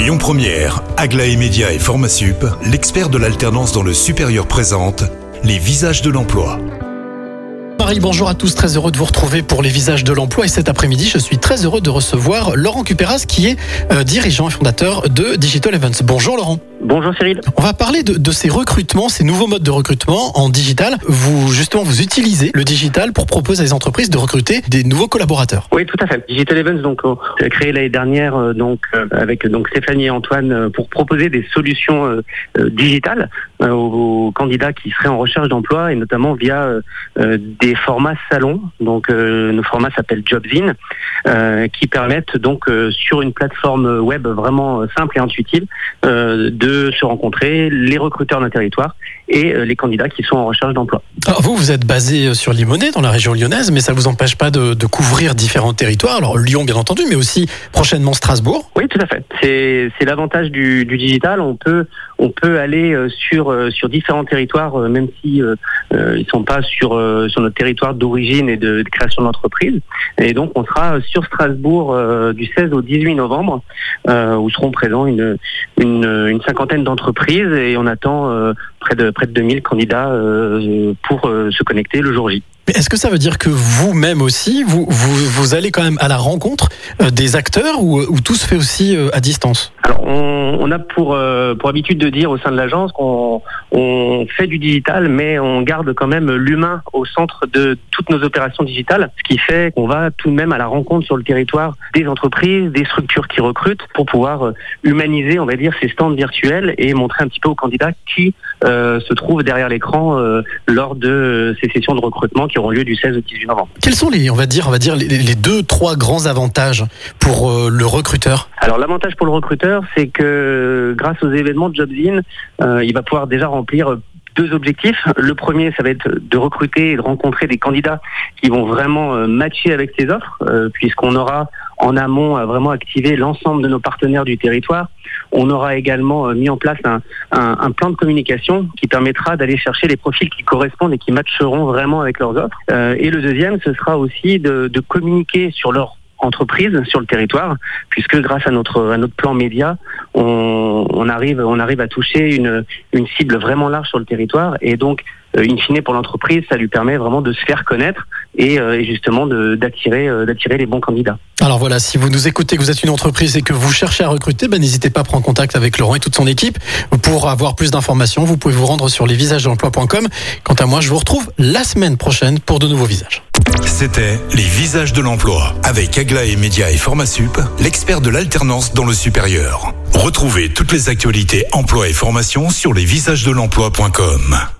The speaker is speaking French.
Lyon Première, Aglaé Média et Formasup, l'expert de l'alternance dans le supérieur présente les visages de l'emploi. Marie, bonjour à tous, très heureux de vous retrouver pour les visages de l'emploi et cet après-midi, je suis très heureux de recevoir Laurent Cuperas qui est euh, dirigeant et fondateur de Digital Events. Bonjour Laurent. Bonjour Cyril. On va parler de, de, ces recrutements, ces nouveaux modes de recrutement en digital. Vous justement, vous utilisez le digital pour proposer à les entreprises de recruter des nouveaux collaborateurs. Oui, tout à fait. Digital Events, donc créé l'année dernière, euh, donc euh, avec donc Stéphanie et Antoine euh, pour proposer des solutions euh, euh, digitales aux, aux, candidats qui seraient en recherche d'emploi et notamment via des formats salons. Donc nos formats s'appellent Jobzine, qui permettent donc sur une plateforme web vraiment simple et intuitive de de se rencontrer, les recruteurs d'un territoire et euh, les candidats qui sont en recherche d'emploi. Alors vous, vous êtes basé euh, sur Limonest, dans la région lyonnaise, mais ça ne vous empêche pas de, de, couvrir différents territoires. Alors Lyon, bien entendu, mais aussi prochainement Strasbourg. Oui, tout à fait. C'est l'avantage du, du, digital. On peut, on peut aller euh, sur, sur différents territoires, même si euh, ils sont pas sur, sur notre territoire d'origine et de, de création d'entreprise. Et donc, on sera sur Strasbourg euh, du 16 au 18 novembre, euh, où seront présents une, une, une cinquantaine d'entreprises et on attend euh, près de près de 2000 candidats euh, pour euh, se connecter le jour J. Est-ce que ça veut dire que vous-même aussi, vous, vous, allez quand même à la rencontre euh, des acteurs ou, ou, tout se fait aussi à distance? Alors, on, a pour, euh, pour habitude de dire au sein de l'agence qu'on on fait du digital, mais on garde quand même l'humain au centre de toutes nos opérations digitales, ce qui fait qu'on va tout de même à la rencontre sur le territoire des entreprises, des structures qui recrutent, pour pouvoir humaniser, on va dire, ces stands virtuels et montrer un petit peu aux candidats qui euh, se trouvent derrière l'écran euh, lors de ces sessions de recrutement qui auront lieu du 16 au 18 novembre. Quels sont les, on va dire, on va dire les, les deux, trois grands avantages pour euh, le recruteur? Alors l'avantage pour le recruteur, c'est que grâce aux événements de Jobzine, euh, il va pouvoir déjà remplir deux objectifs. Le premier, ça va être de recruter et de rencontrer des candidats qui vont vraiment euh, matcher avec ces offres, euh, puisqu'on aura en amont à vraiment activé l'ensemble de nos partenaires du territoire. On aura également mis en place un, plan de communication qui permettra d'aller chercher les profils qui correspondent et qui matcheront vraiment avec leurs offres. Euh, et le deuxième, ce sera aussi de, communiquer sur leur entreprise sur le territoire, puisque grâce à notre plan média, on, on arrive on arrive à toucher une une cible vraiment large sur le territoire et donc euh, in fine pour l'entreprise, ça lui permet vraiment de se faire connaître et, euh, et justement d'attirer euh, d'attirer les bons candidats. Alors voilà, si vous nous écoutez, que vous êtes une entreprise et que vous cherchez à recruter, ben n'hésitez pas à prendre contact avec Laurent et toute son équipe pour avoir plus d'informations. Vous pouvez vous rendre sur lesvisagesdelemploi.com. Quant à moi, je vous retrouve la semaine prochaine pour de nouveaux visages. C'était Les Visages de l'Emploi avec Aglaé Média et Formasup, l'expert de l'alternance dans le supérieur. Retrouvez toutes les actualités emploi et formation sur lesvisagesdelemploi.com.